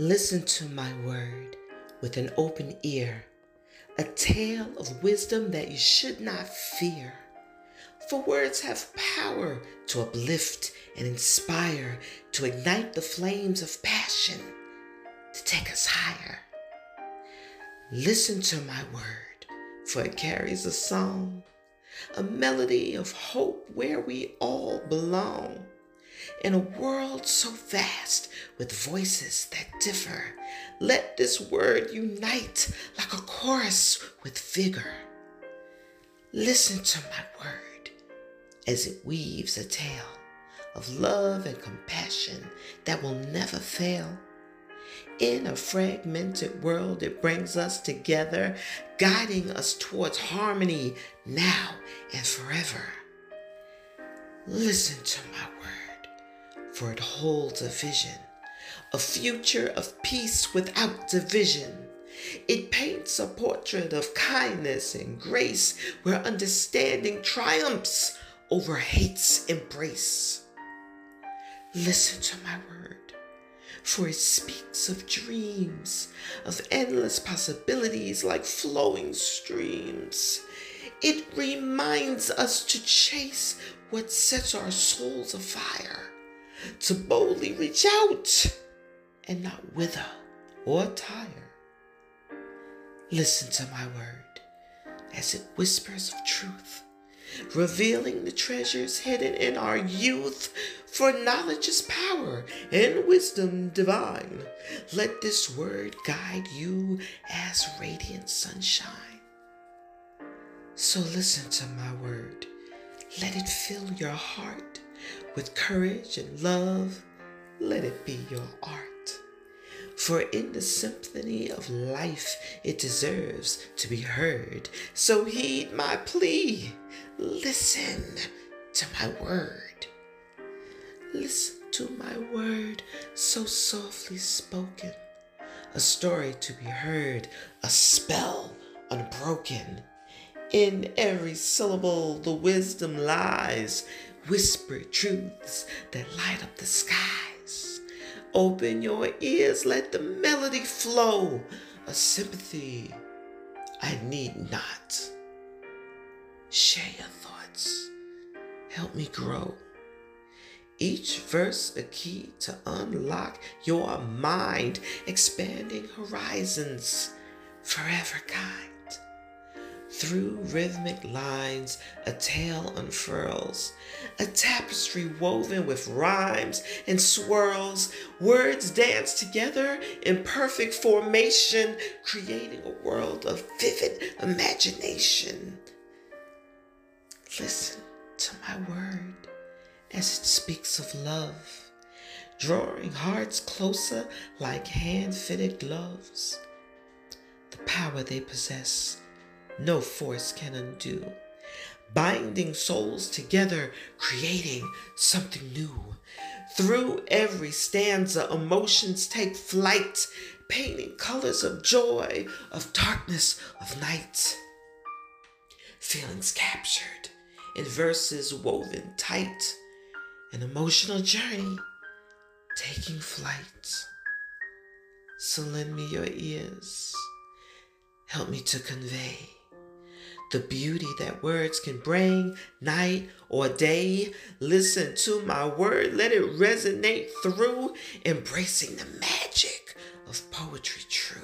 Listen to my word with an open ear, a tale of wisdom that you should not fear. For words have power to uplift and inspire, to ignite the flames of passion, to take us higher. Listen to my word, for it carries a song, a melody of hope where we all belong. In a world so vast with voices that differ, let this word unite like a chorus with vigor. Listen to my word as it weaves a tale of love and compassion that will never fail. In a fragmented world, it brings us together, guiding us towards harmony now and forever. Listen to my for it holds a vision, a future of peace without division. It paints a portrait of kindness and grace where understanding triumphs over hate's embrace. Listen to my word, for it speaks of dreams, of endless possibilities like flowing streams. It reminds us to chase what sets our souls afire, to boldly reach out and not wither or tire. Listen to my word as it whispers of truth, revealing the treasures hidden in our youth. For knowledge is power and wisdom divine. Let this word guide you as radiant sunshine. So listen to my word. Let it fill your heart with courage and love. Let it be your art. For in the symphony of life it deserves to be heard. So heed my plea. Listen to my word. Listen to my word so softly spoken. A story to be heard, a spell unbroken. In every syllable the wisdom lies, whispered truths that light up the skies. Open your ears, let the melody flow, a sympathy I need not. Share your thoughts, help me grow. Each verse a key to unlock your mind, expanding horizons, forever kind. Through rhythmic lines, a tale unfurls, a tapestry woven with rhymes and swirls. Words dance together in perfect formation, creating a world of vivid imagination. Listen to my word as it speaks of love, drawing hearts closer like hand fitted gloves. The power they possess no force can undo. Binding souls together, creating something new. Through every stanza, emotions take flight, painting colors of joy, of darkness, of night. Feelings captured in verses woven tight, an emotional journey taking flight. So lend me your ears, help me to convey the beauty that words can bring, night or day. Listen to my word, let it resonate through, embracing the magic of poetry true.